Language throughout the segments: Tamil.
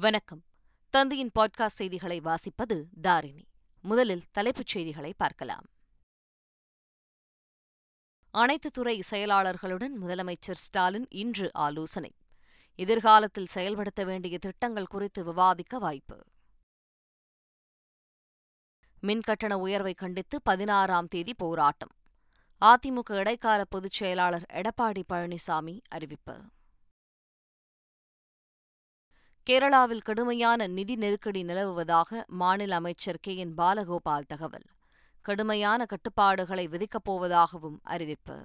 வணக்கம். தந்தையின் பாட்காஸ்ட் செய்திகளை வாசிப்பது தாரிணி. முதலில் தலைப்புச் செய்திகளை பார்க்கலாம். அனைத்து துறை செயலாளர்களுடன் முதலமைச்சர் ஸ்டாலின் இன்று ஆலோசனை. எதிர்காலத்தில் செயல்படுத்த வேண்டிய திட்டங்கள் குறித்து விவாதிக்க வாய்ப்பு. மின்கட்டண உயர்வை கண்டித்து பதினாறாம் தேதி போராட்டம். அதிமுக இடைக்கால பொதுச் செயலாளர் எடப்பாடி பழனிசாமி அறிவிப்பு. கேரளாவில் கடுமையான நிதி நெருக்கடி நிலவுவதாக மாநில அமைச்சர் கே. என். பாலகோபால் தகவல். கடுமையான கட்டுப்பாடுகளை விதிக்கப் போவதாகவும் அறிவிப்பு.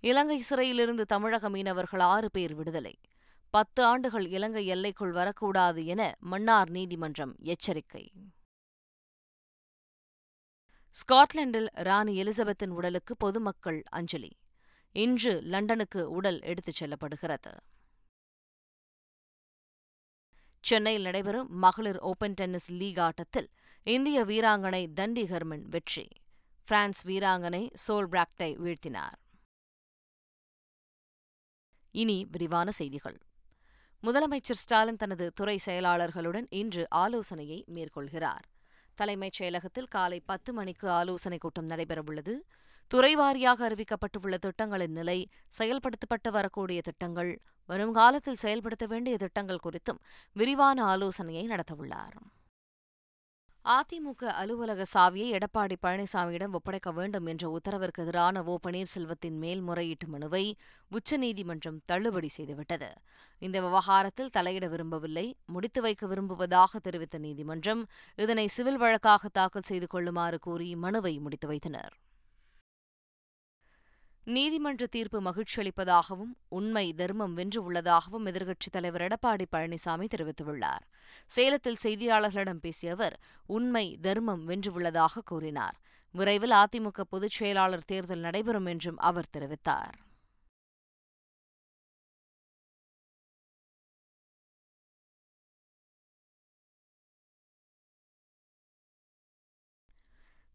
இலங்கை சிறையிலிருந்து தமிழக மீனவர்கள் ஆறு பேர் விடுதலை. பத்து ஆண்டுகள் இலங்கை எல்லைக்குள் வரக்கூடாது என மன்னார் நீதிமன்றம் எச்சரிக்கை. ஸ்காட்லாந்தில் ராணி எலிசபெத்தின் உடலுக்கு பொதுமக்கள் அஞ்சலி. இன்று லண்டனுக்கு உடல் எடுத்துச் செல்லப்படுகிறது. சென்னையில் நடைபெறும் மகளிர் ஓபன் டென்னிஸ் லீக் ஆட்டத்தில் இந்திய வீராங்கனை தண்டி ஹெர்மன் வெற்றி. பிரான்ஸ் வீராங்கனை சோல் பிராக்டை வீழ்த்தினார். இனி விரிவான செய்திகள். முதலமைச்சர் ஸ்டாலின் தனது துறை செயலாளர்களுடன் இன்று ஆலோசனையை மேற்கொள்கிறார். தலைமைச் செயலகத்தில் காலை பத்து மணிக்கு ஆலோசனைக் கூட்டம் நடைபெறவுள்ளது. துறைவாரியாக அறிவிக்கப்பட்டுள்ள திட்டங்களின் நிலை செயல்படுத்தப்பட்டு வரக்கூடிய திட்டங்கள் வருங்காலத்தில் செயல்படுத்த வேண்டிய திட்டங்கள் குறித்தும் விரிவான ஆலோசனையை நடத்தவுள்ளார் அதிமுக அலுவலக சாவியை எடப்பாடி பழனிசாமியிடம் ஒப்படைக்க வேண்டும் என்ற உத்தரவிற்கு எதிரான ஓ. பன்னீர்செல்வத்தின் மேல்முறையீட்டு மனுவை உச்சநீதிமன்றம் தள்ளுபடி செய்துவிட்டது. இந்த விவகாரத்தில் தலையிட விரும்பவில்லை முடித்து வைக்க விரும்புவதாக தெரிவித்த நீதிமன்றம் இதனை சிவில் வழக்காக தாக்கல் செய்து கொள்ளுமாறு கூறி மனுவை முடித்து வைத்தனர். நீதிமன்ற தீர்ப்பு மகிழ்ச்சியளிப்பதாகவும் உண்மை தர்மம் வென்று உள்ளதாகவும் எதிர்க்கட்சித் தலைவர் எடப்பாடி பழனிசாமி தெரிவித்துள்ளார். சேலத்தில் செய்தியாளர்களிடம் பேசிய அவர் உண்மை தர்மம் வென்றுள்ளதாக கூறினார். விரைவில் அதிமுக பொதுச் செயலாளர் தேர்தல் நடைபெறும் என்றும் அவர் தெரிவித்தார்.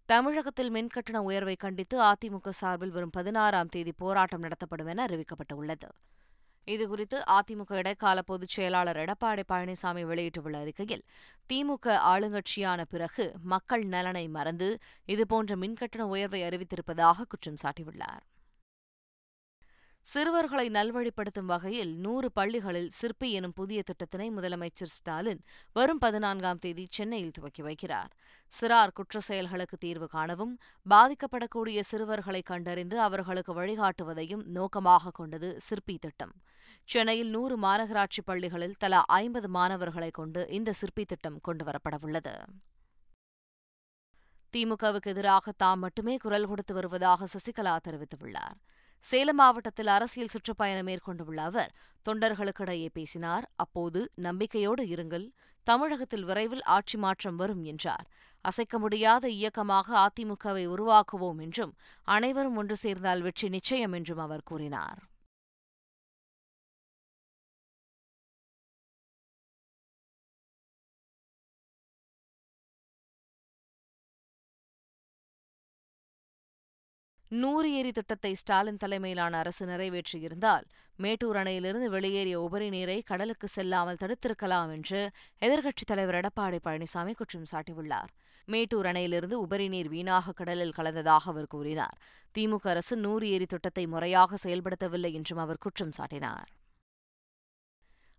தமிழகத்தில் மின்கட்டண உயர்வை கண்டித்து அதிமுக சார்பில் வரும் பதினாறாம் தேதி போராட்டம் நடத்தப்படும் என அறிவிக்கப்பட்டுள்ளது. இதுகுறித்து அதிமுக இடைக்கால பொதுச் செயலாளர் எடப்பாடி பழனிசாமி வெளியிட்டுள்ள அறிக்கையில் திமுக ஆளுங்கட்சியான பிறகு மக்கள் நலனை மறந்து இதுபோன்ற மின்கட்டண உயர்வை அறிவித்திருப்பதாக குற்றம் சாட்டியுள்ளார். சிறுவர்களை நல்வழிப்படுத்தும் வகையில் நூறு பள்ளிகளில் சிற்பி எனும் புதிய திட்டத்தினை முதலமைச்சர் ஸ்டாலின் வரும் பதினான்காம் தேதி சென்னையில் துவக்கி வைக்கிறார். சிறார் குற்ற செயல்களுக்கு தீர்வு காணவும் பாதிக்கப்படக்கூடிய சிறுவர்களை கண்டறிந்து அவர்களுக்கு வழிகாட்டுவதையும் நோக்கமாக கொண்டது சிற்பி திட்டம். சென்னையில் நூறு மாநகராட்சி பள்ளிகளில் தலா ஐம்பது மாணவர்களை கொண்டு இந்த சிற்பி திட்டம் கொண்டுவரப்படவுள்ளது திமுகவுக்கு எதிராக தாம் மட்டுமே குரல் கொடுத்து வருவதாக சசிகலா தெரிவித்துள்ளார். சேலம் மாவட்டத்தில் அரசியல் சுற்றுப்பயணம் மேற்கொண்டுள்ள அவர் தொண்டர்களுக்கிடையே பேசினார் அப்போது நம்பிக்கையோடு இருங்கள் தமிழகத்தில் விரைவில் ஆட்சி மாற்றம் வரும் என்றார். அசைக்க முடியாத இயக்கமாக அதிமுகவை உருவாக்குவோம் என்றும் அனைவரும் ஒன்று சேர்ந்தால் வெற்றி நிச்சயம் என்றும் அவர் கூறினார். நூறு ஏரி திட்டத்தை ஸ்டாலின் தலைமையிலான அரசு நிறைவேற்றியிருந்தால் மேட்டூர் அணையிலிருந்து வெளியேறிய உபரி நீரை கடலுக்கு செல்லாமல் தடுத்திருக்கலாம் என்று எதிர்க்கட்சித் தலைவர் எடப்பாடி பழனிசாமி குற்றம் சாட்டியுள்ளார். மேட்டூர் அணையிலிருந்து உபரி நீர் வீணாக கடலில் கலந்ததாக அவர் கூறினார். திமுக அரசு நூறு ஏரி திட்டத்தை முறையாக செயல்படுத்தவில்லை என்றும் அவர் குற்றம் சாட்டினார்.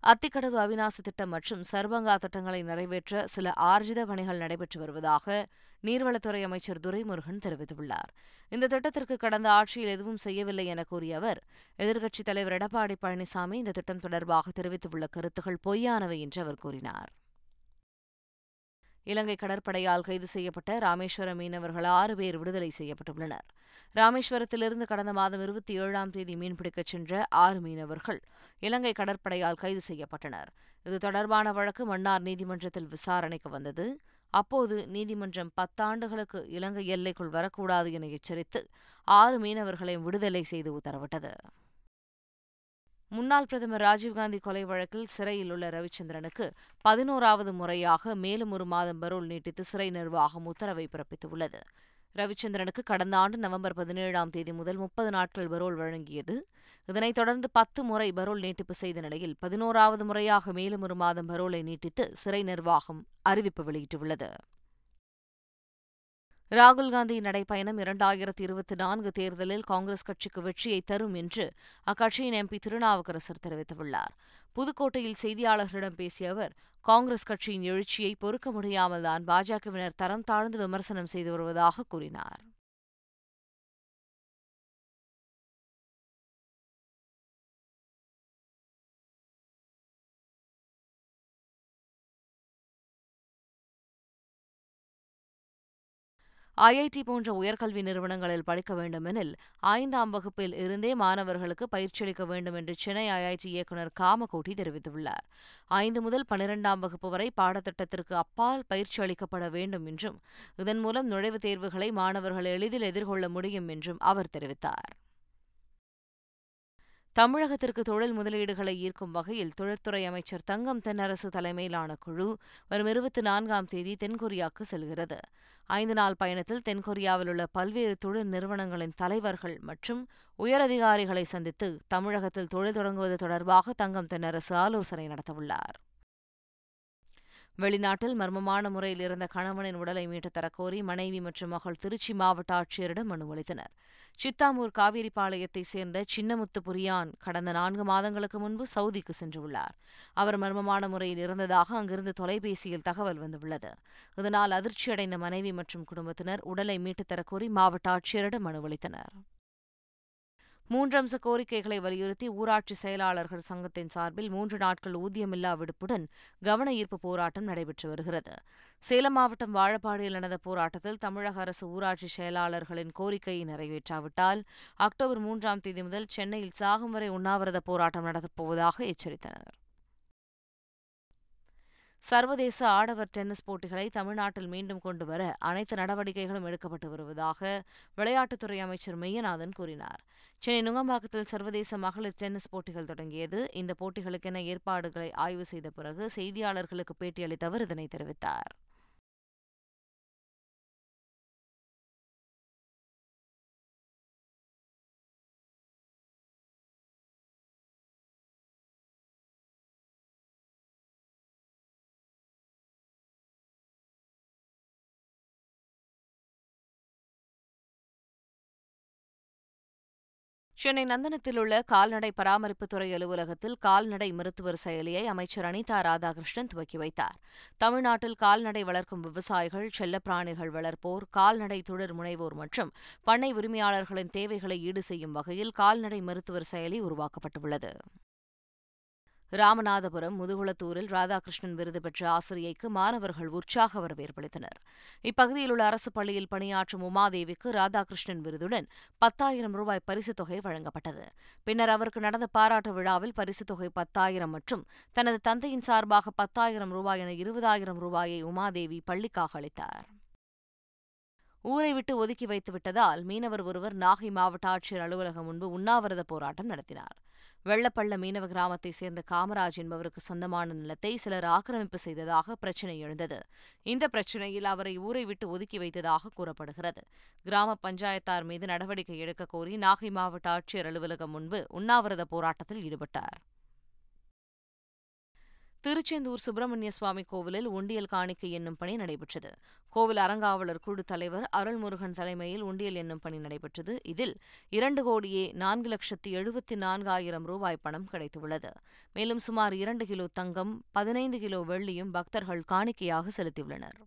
அத்திக்கடவு அவிநாசி திட்டம் மற்றும் சர்பங்கா திட்டங்களை நிறைவேற்ற சில ஆர்ஜித பணிகள் நடைபெற்று வருவதாக நீர்வளத்துறை அமைச்சர் துரைமுருகன் தெரிவித்துள்ளார். இந்த திட்டத்திற்கு கடந்த ஆட்சியில் எதுவும் செய்யவில்லை என கூறிய அவர் எதிர்க்கட்சித் தலைவர் எடப்பாடி பழனிசாமி இந்த திட்டம் தொடர்பாக தெரிவித்துள்ள கருத்துகள் பொய்யானவை என்று அவர் கூறினார். இலங்கை கடற்படையால் கைது செய்யப்பட்ட ராமேஸ்வர மீனவர்கள் ஆறு பேர் விடுதலை செய்யப்பட்டுள்ளனர். ராமேஸ்வரத்திலிருந்து கடந்த மாதம் இருபத்தி ஏழாம் தேதி மீன்பிடிக்கச் சென்ற ஆறு மீனவர்கள் இலங்கை கடற்படையால் கைது செய்யப்பட்டனர். இது தொடர்பான வழக்கு மன்னார் நீதிமன்றத்தில் விசாரணைக்கு வந்தது. அப்போது நீதிமன்றம் பத்தாண்டுகளுக்கு இலங்கை எல்லைக்குள் வரக்கூடாது என எச்சரித்து ஆறு மீனவர்களையும் விடுதலை செய்து உத்தரவிட்டது. முன்னாள் பிரதமர் ராஜீவ்காந்தி கொலை வழக்கில் சிறையில் உள்ள ரவிச்சந்திரனுக்கு பதினோராவது முறையாக மேலும் ஒரு மாதம் பரோல் நீட்டித்து சிறை நிர்வாகம் உத்தரவை பிறப்பித்துள்ளது. ரவிச்சந்திரனுக்கு கடந்த ஆண்டு நவம்பர் பதினேழாம் தேதி முதல் முப்பது நாட்கள் பரோல் வழங்கியது. இதனைத் தொடர்ந்து பத்து முறை பரோல் நீட்டிப்பு செய்த நிலையில் பதினோராவது முறையாக மேலும் ஒரு மாதம் பரோலை நீட்டித்து சிறை நிர்வாகம் அறிவிப்பு வெளியிட்டுள்ளது. ராகுல் காந்தி நடைப்பயணம் இரண்டாயிரத்தி இருபத்தி நான்கு தேர்தலில் காங்கிரஸ் கட்சிக்கு வெற்றியை தரும் என்று அக்கட்சியின் எம்பி திருநாவுக்கரசர் தெரிவித்துள்ளார். புதுக்கோட்டையில் செய்தியாளர்களிடம் பேசிய அவர் காங்கிரஸ் கட்சியின் எழுச்சியை பொறுக்க முடியாமல்தான் பாஜகவினர் தரம் தாழ்ந்து விமர்சனம் செய்து வருவதாக கூறினார். ஐஐடி போன்ற உயர்கல்வி நிறுவனங்களில் படிக்க வேண்டுமெனில் ஐந்தாம் வகுப்பில் இருந்தே மாணவர்களுக்கு பயிற்சியளிக்க வேண்டும் என்று சென்னை ஐஐடி இயக்குநர் காமகோட்டி தெரிவித்துள்ளார். ஐந்து முதல் பனிரெண்டாம் வகுப்பு வரை பாடத்திட்டத்திற்கு அப்பால் பயிற்சி அளிக்கப்பட வேண்டும் என்றும் இதன் மூலம் நுழைவுத் தேர்வுகளை மாணவர்கள் எளிதில் எதிர்கொள்ள முடியும் என்றும் அவர் தெரிவித்தார். தமிழகத்திற்கு தொழில் முதலீடுகளை ஈர்க்கும் வகையில் தொழிற்துறை அமைச்சர் தங்கம் தென்னரசு தலைமையிலான குழு வரும் இருபத்தி நான்காம் தேதி தென்கொரியாவுக்கு செல்கிறது. ஐந்து நாள் பயணத்தில் தென்கொரியாவில் உள்ள பல்வேறு தொழில் நிறுவனங்களின் தலைவர்கள் மற்றும் உயரதிகாரிகளை சந்தித்து தமிழகத்தில் தொழில் தொடங்குவது தொடர்பாக தங்கம் தென்னரசு ஆலோசனை நடத்தவுள்ளார். வெளிநாட்டில் மர்மமான முறையில் இருந்த கணவனின் உடலை மீட்டுத் தரக்கோரி மனைவி மற்றும் மகள் திருச்சி மாவட்ட ஆட்சியரிடம் மனு அளித்தனர். சித்தாமூர் காவேரிப்பாளையத்தைச் சேர்ந்த சின்னமுத்து புரியான் கடந்த நான்கு மாதங்களுக்கு முன்பு சவுதிக்கு சென்றுள்ளார். அவர் மர்மமான முறையில் இருந்ததாக அங்கிருந்து தொலைபேசியில் தகவல் வந்துள்ளது. இதனால் அதிர்ச்சியடைந்த மனைவி மற்றும் குடும்பத்தினர் உடலை மீட்டுத் தரக்கோரி மாவட்ட ஆட்சியரிடம் மனு அளித்தனர். மூன்று அம்ச கோரிக்கைகளை வலியுறுத்தி ஊராட்சி செயலாளர்கள் சங்கத்தின் சார்பில் மூன்று நாட்கள் ஊதியமில்லா விடுப்புடன் கவன ஈர்ப்பு போராட்டம் நடைபெற்று வருகிறது. சேலம் மாவட்டம் வாழப்பாடியில் நடந்த போராட்டத்தில் தமிழக அரசு ஊராட்சி செயலாளர்களின் கோரிக்கையை நிறைவேற்றாவிட்டால் அக்டோபர் மூன்றாம் தேதி முதல் சென்னையில் சாகும் வரை உண்ணாவிரத போராட்டம் நடத்தப்போவதாக எச்சரித்தனர். சர்வதேச ஆடவர் டென்னிஸ் போட்டிகளை தமிழ்நாட்டில் மீண்டும் கொண்டு வர அனைத்து நடவடிக்கைகளும் எடுக்கப்பட்டு வருவதாக விளையாட்டுத்துறை அமைச்சர் மெய்யநாதன் கூறினார். சென்னை நுங்கம்பாக்கத்தில் சர்வதேச மகளிர் டென்னிஸ் போட்டிகள் தொடங்கியது. இந்த போட்டிகளுக்கென ஏற்பாடுகளை ஆய்வு செய்த பிறகு செய்தியாளர்களுக்கு பேட்டியளித்த அவர் இதனை தெரிவித்தார். சென்னை நந்தனத்தில் உள்ள கால்நடை பராமரிப்புத்துறை அலுவலகத்தில் கால்நடை மருத்துவர் செயலியை அமைச்சர் அனிதா ராதாகிருஷ்ணன் துவக்கி வைத்தார். தமிழ்நாட்டில் கால்நடை வளர்க்கும் விவசாயிகள் செல்லப்பிராணிகள் வளர்ப்போர் கால்நடை தொழில் முனைவோர் மற்றும் பண்ணை உரிமையாளர்களின் தேவைகளை ஈடு செய்யும் வகையில் கால்நடை மருத்துவர் செயலி உருவாக்கப்பட்டுள்ளது. ராமநாதபுரம் முதுகுளத்தூரில் ராதாகிருஷ்ணன் விருது பெற்ற ஆசிரியைக்கு மாணவர்கள் உற்சாக வரவேற்பளித்தனர். இப்பகுதியில் உள்ள அரசு பள்ளியில் பணியாற்றும் உமாதேவிக்கு ராதாகிருஷ்ணன் விருதுடன் பத்தாயிரம் ரூபாய் பரிசுத் தொகை வழங்கப்பட்டது. பின்னர் அவருக்கு நடந்த பாராட்டு விழாவில் பரிசுத் தொகை பத்தாயிரம் மற்றும் தனது தந்தையின் சார்பாக பத்தாயிரம் ரூபாய் என இருபதாயிரம் ரூபாயை உமாதேவி பள்ளிக்காக அளித்தார். ஊரை விட்டு ஒதுக்கி வைத்து விட்டதால் மீனவர் ஒருவர் நாகை மாவட்ட ஆட்சியர் அலுவலகம் முன்பு உண்ணாவிரத போராட்டம் நடத்தினார். வெள்ளப்பள்ள மீனவ கிராமத்தை சேர்ந்த காமராஜ் என்பவருக்கு சொந்தமான நிலத்தை சிலர் ஆக்கிரமிப்பு செய்ததாக பிரச்சினை எழுந்தது. இந்த பிரச்சினையில் அவரை ஊரை விட்டு ஒதுக்கி வைத்ததாக கூறப்படுகிறது. கிராம பஞ்சாயத்தார் மீது நடவடிக்கை எடுக்க கோரி நாகை மாவட்ட ஆட்சியர் அலுவலகம் முன்பு உண்ணாவிரத போராட்டத்தில் ஈடுபட்டார். திருச்செந்தூர் சுப்பிரமணிய சுவாமி கோவிலில் உண்டியல் காணிக்கை என்னும் பணி நடைபெற்றது. கோவில் அறங்காவலர் குழு தலைவர் அருள்முருகன் தலைமையில் உண்டியல் என்னும் பணி நடைபெற்றது. இதில் இரண்டு கோடியே நான்கு லட்சத்தி எழுபத்தி நான்காயிரம் ரூபாய் பணம் கிடைத்துள்ளது. மேலும் சுமார் இரண்டு கிலோ தங்கம் பதினைந்து கிலோ வெள்ளியும் பக்தர்கள் காணிக்கையாக செலுத்தியுள்ளனர்.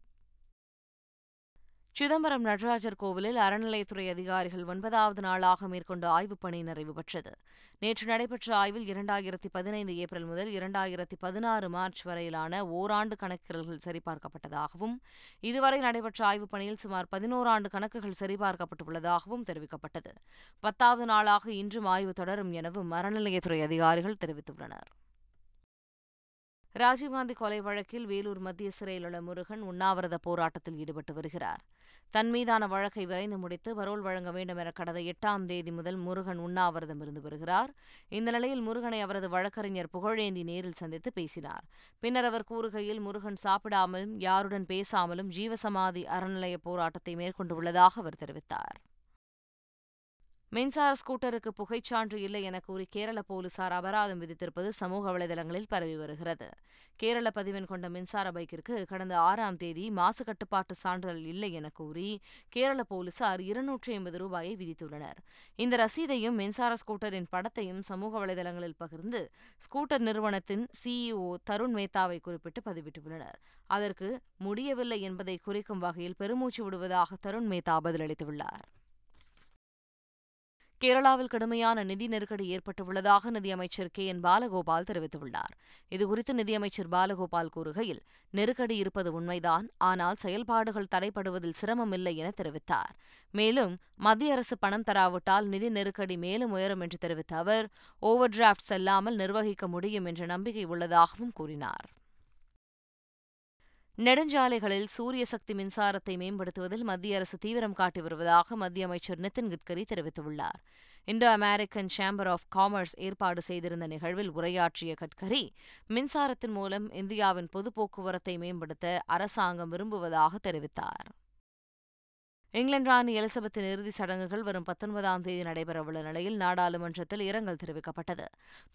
சிதம்பரம் நடராஜர் கோவிலில் அறநிலையத்துறை அதிகாரிகள் ஒன்பதாவது நாளாக மேற்கொண்ட ஆய்வுப் பணி நிறைவு பெற்றது. நேற்று நடைபெற்ற ஆய்வில் இரண்டாயிரத்தி பதினைந்து ஏப்ரல் முதல் இரண்டாயிரத்தி பதினாறு மார்ச் வரையிலான ஓராண்டு கணக்குகள் சரிபார்க்கப்பட்டதாகவும் இதுவரை நடைபெற்ற ஆய்வுப் பணியில் சுமார் பதினோராண்டு கணக்குகள் சரிபார்க்கப்பட்டுள்ளதாகவும் தெரிவிக்கப்பட்டது. பத்தாவது நாளாக இன்றும் ஆய்வு தொடரும் எனவும் அறநிலையத்துறை அதிகாரிகள் தெரிவித்துள்ளனர். ராஜீவ்காந்தி கொலை வழக்கில் வேலூர் மத்திய சிறையில் உள்ள முருகன் உண்ணாவிரத போராட்டத்தில் ஈடுபட்டு வருகிறார். தன் மீதான வழக்கை விரைந்து முடித்து பரோல் வழங்க வேண்டும் என கடந்த எட்டாம் தேதி முதல் முருகன் உண்ணாவிரதம் இருந்து வருகிறார். இந்த நிலையில் முருகனை அவரது வழக்கறிஞர் புகழேந்தி நேரில் சந்தித்து பேசினார். பின்னர் அவர் கூறுகையில் முருகன் சாப்பிடாமலும் யாருடன் பேசாமலும் ஜீவசமாதி அறநிலைய போராட்டத்தை மேற்கொண்டுள்ளதாக அவர் தெரிவித்தார். மின்சார ஸ்கூட்டருக்கு புகைச்சான்று இல்லை என கூறி கேரள போலீசார் அபராதம் விதித்திருப்பது சமூக வலைதளங்களில் பரவி வருகிறது. கேரள பதிவெண் கொண்ட மின்சார பைக்கிற்கு கடந்த ஆறாம் தேதி மாசு கட்டுப்பாட்டு சான்றிதழ் இல்லை என கூறி கேரள போலீசார் இருநூற்றி ஐம்பது ரூபாயை விதித்துள்ளனர். இந்த ரசீதையும் மின்சார ஸ்கூட்டரின் படத்தையும் சமூக வலைதளங்களில் பகிர்ந்து ஸ்கூட்டர் நிறுவனத்தின் சிஇஓ தருண் மேத்தாவை குறிப்பிட்டு பதிவிட்டுள்ளனர். அதற்கு முடியவில்லை என்பதை குறிக்கும் வகையில் பெருமூச்சு விடுவதாக தருண் மேத்தா பதிலளித்துள்ளார். கேரளாவில் கடுமையான நிதி நெருக்கடி ஏற்பட்டுள்ளதாக நிதியமைச்சர் கே. என். பாலகோபால் தெரிவித்துள்ளார். இதுகுறித்து நிதியமைச்சர் பாலகோபால் கூறுகையில் நெருக்கடி இருப்பது உண்மைதான் ஆனால் செயல்பாடுகள் தடைப்படுவதில் சிரமமில்லை என தெரிவித்தார். மேலும் மத்திய அரசு பணம் தராவிட்டால் நிதி நெருக்கடி மேலும் உயரும் என்று தெரிவித்த அவர் ஓவர் டிராப்ட் செல்லாமல் நிர்வகிக்க முடியும் என்ற நம்பிக்கை உள்ளதாகவும் கூறினார். நெடுஞ்சாலைகளில் சூரிய சக்தி மின்சாரத்தை மேம்படுத்துவதில் மத்திய அரசு தீவிரம் காட்டி வருவதாக மத்திய அமைச்சர் நிதின் கட்கரி தெரிவித்துள்ளார். Indo American chamber of commerce ஏற்பாடு செய்திருந்த நிகழ்வில் உரையாற்றிய கட்கரி மின்சாரத்தின் மூலம் இந்தியாவின் பொது போக்குவரத்தை மேம்படுத்த அரசாங்கம் விரும்புவதாக தெரிவித்தார். இங்கிலாந்து ராணி எலிசபெத்தின் இறுதிச் சடங்குகள் வரும் பத்தொன்பதாம் தேதி நடைபெறவுள்ள நிலையில் நாடாளுமன்றத்தில் இரங்கல் தெரிவிக்கப்பட்டது.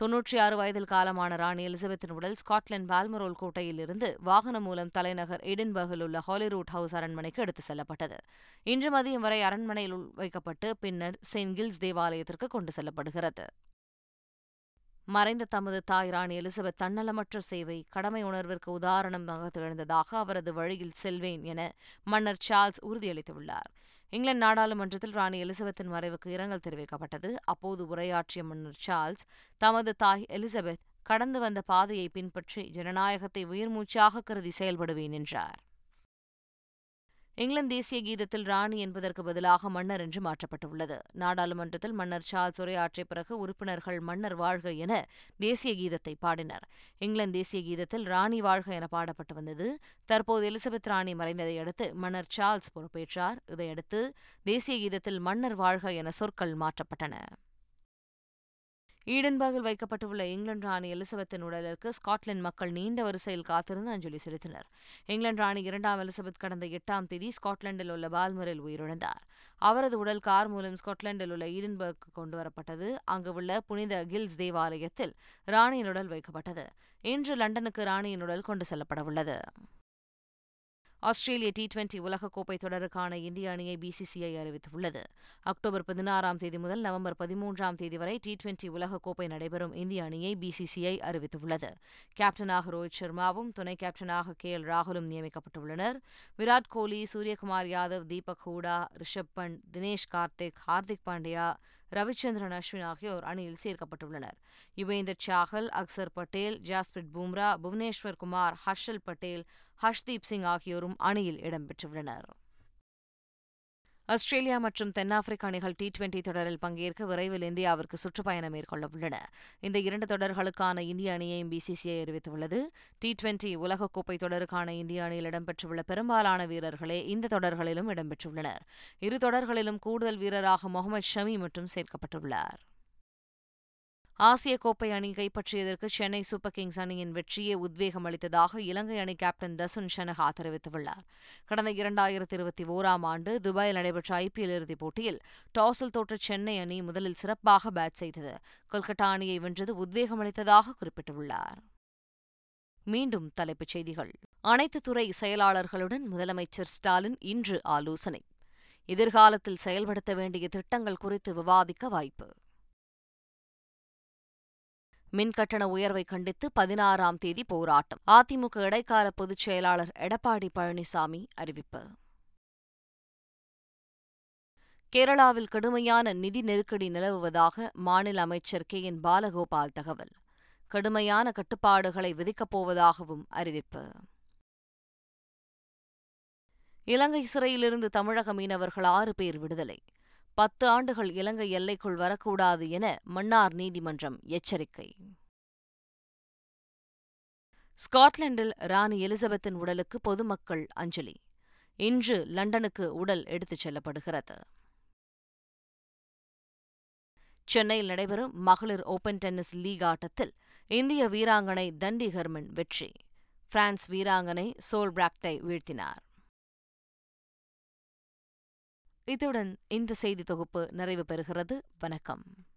தொன்னூற்றி ஆறு வயதில் காலமான ராணி எலிசபெத்தின் உடல் ஸ்காட்லாந்து பால்மரோல் கோட்டையில் இருந்து வாகனம் மூலம் தலைநகர் எடின்பர்கில் உள்ள ஹாலிரூட் ஹவுஸ் அரண்மனைக்கு எடுத்துச் செல்லப்பட்டது. இன்று மதியம் வரை அரண்மனையில் வைக்கப்பட்டு பின்னர் செயின்ட் கில்ஸ் தேவாலயத்திற்கு கொண்டு செல்லப்படுகிறது. மறைந்த தமது தாய் ராணி எலிசபெத் தன்னலமற்ற சேவை கடமை உணர்விற்கு உதாரணமாக திகழ்ந்ததாக அவரது வழியில் செல்வேன் என மன்னர் சார்ல்ஸ் உறுதியளித்துள்ளார். இங்கிலாந்து நாடாளுமன்றத்தில் ராணி எலிசபெத்தின் மறைவுக்கு இரங்கல் தெரிவிக்கப்பட்டது. அப்போது உரையாற்றிய மன்னர் சார்ல்ஸ் தமது தாய் எலிசபெத் கடந்து வந்த பாதையை பின்பற்றி ஜனநாயகத்தை உயிர்மூச்சாக கருதி செயல்படுவேன் என்றார். இங்கிலாந்து தேசிய கீதத்தில் ராணி என்பதற்கு பதிலாக மன்னர் என்று மாற்றப்பட்டுள்ளது. நாடாளுமன்றத்தில் மன்னர் சார்ல்ஸ் உரையாற்றிய பிறகு உறுப்பினர்கள் மன்னர் வாழ்க என தேசிய கீதத்தை பாடினர். இங்கிலாந்து தேசிய கீதத்தில் ராணி வாழ்க என பாடப்பட்டு வந்தது. தற்போது எலிசபெத் ராணி மறைந்ததை அடுத்து மன்னர் சார்ல்ஸ் பொறுப்பேற்றார். இதையடுத்து தேசிய கீதத்தில் மன்னர் வாழ்க என சொற்கள் மாற்றப்பட்டன. ஈடன்பாகில் வைக்கப்பட்டுள்ள இங்கிலாந்து ராணி எலிசபெத்தின் உடலுக்கு ஸ்காட்லாந்து மக்கள் நீண்ட வரிசையில் காத்திருந்து அஞ்சலி செலுத்தினர். இங்கிலாந்து ராணி இரண்டாம் எலிசபெத் கடந்த எட்டாம் தேதி ஸ்காட்லாந்தில் உள்ள பால்மரில் உயிரிழந்தார். அவரது உடல் கார் மூலம் ஸ்காட்லாந்தில் உள்ள ஈடன்பர்க்கு கொண்டு வரப்பட்டது அங்கு உள்ள புனித கில்ஸ் தேவாலயத்தில் ராணியின் உடல் வைக்கப்பட்டது. இன்று லண்டனுக்கு ராணியின் உடல் கொண்டு செல்லப்படவுள்ளது. ஆஸ்திரேலிய டி டுவெண்டி உலகக்கோப்பை தொடருக்கான இந்திய அணியை பிசிசிஐ அறிவித்துள்ளது. அக்டோபர் பதினாறாம் தேதி முதல் நவம்பர் பதிமூன்றாம் தேதி வரை டி டுவெண்டி உலகக்கோப்பை நடைபெறும் இந்திய அணியை பிசிசிஐ அறிவித்துள்ளது. கேப்டனாக ரோஹித் சர்மாவும் துணை கேப்டனாக கே எல் ராகுலும் நியமிக்கப்பட்டுள்ளனர். விராட் கோலி சூரியகுமார் யாதவ் தீபக் ஹூடா ரிஷப் பண்ட் தினேஷ் கார்த்திக் ஹார்திக் பாண்டியா ரவிச்சந்திரன் அஸ்வின் ஆகியோர் அணியில் சேர்க்கப்பட்டுள்ளனர். யுவேந்தர் சாகல் அக்சர் பட்டேல் ஜாஸ்பிரிட் பும்ரா புவனேஸ்வர் குமார் ஹர்ஷல் பட்டேல் ஹர்ஷ்தீப் சிங் ஆகியோரும் அணியில் இடம்பெற்றுள்ளனர் ஆஸ்திரேலியா மற்றும் தென்னாப்பிரிக்க அணிகள் டி டுவெண்டி தொடரில் பங்கேற்க விரைவில் இந்தியாவிற்கு சுற்றுப்பயணம் மேற்கொள்ள உள்ளன. இந்த இரண்டு தொடர்களுக்கான இந்திய அணியையும் பிசிசிஐ அறிவித்துள்ளது. டி டுவெண்டி உலகக்கோப்பை தொடருக்கான இந்திய அணியில் இடம்பெற்றுள்ள பெரும்பாலான வீரர்களே இந்த தொடர்களிலும் இடம்பெற்றுள்ளனர் இரு தொடர்களிலும் கூடுதல் வீரராக முகமது ஷமி மட்டும் சேர்க்கப்பட்டுள்ளார். ஆசிய கோப்பை அணி கைப்பற்றியதற்கு சென்னை சூப்பர் கிங்ஸ் அணியின் வெற்றியே உத்வேகம் அளித்ததாக இலங்கை அணி கேப்டன் தசுன் ஷனஹா தெரிவித்துள்ளார். கடந்த இரண்டாயிரத்தி இருபத்தி ஓராம் ஆண்டு துபாயில் நடைபெற்ற ஐபிஎல் இறுதிப் போட்டியில் டாஸில் தோற்ற சென்னை அணி முதலில் சிறப்பாக பேட் செய்தது. கொல்கட்டா அணியை வென்றது உத்வேகம் அளித்ததாக குறிப்பிட்டுள்ளார். மீண்டும் தலைப்புச் செய்திகள். அனைத்து துறை செயலாளர்களுடன் முதலமைச்சர் ஸ்டாலின் இன்று ஆலோசனை. எதிர்காலத்தில் செயல்படுத்த வேண்டிய திட்டங்கள் குறித்து விவாதிக்க வாய்ப்பு. மின்கட்டண உயர்வை கண்டித்து பதினாறாம் தேதி போராட்டம். அதிமுக இடைக்கால பொதுச் செயலாளர் எடப்பாடி பழனிசாமி அறிவிப்பு. கேரளாவில் கடுமையான நிதி நெருக்கடி நிலவுவதாக மாநில அமைச்சர் கே. என். பாலகோபால் தகவல். கடுமையான கட்டுப்பாடுகளை விதிக்கப் போவதாகவும் அறிவிப்பு. இலங்கை சிறையிலிருந்து தமிழக மீனவர்கள் ஆறு பேர் விடுதலை. பத்து ஆண்டுகள் இலங்கை எல்லைக்குள் வரக்கூடாது என மன்னார் நீதிமன்றம் எச்சரிக்கை. ஸ்காட்லாந்தில் ராணி எலிசபெத்தின் உடலுக்கு பொதுமக்கள் அஞ்சலி. இன்று லண்டனுக்கு உடல் எடுத்துச் செல்லப்படுகிறது. சென்னையில் நடைபெறும் மகளிர் ஓபன் டென்னிஸ் லீக் ஆட்டத்தில் இந்திய வீராங்கனை தண்டி ஹெர்மன் வெற்றி. பிரான்ஸ் வீராங்கனை சோல் பிராக்டை வீழ்த்தினார். இத்துடன் இந்த செய்தி தொகுப்பு நிறைவு பெறுகிறது. வணக்கம்.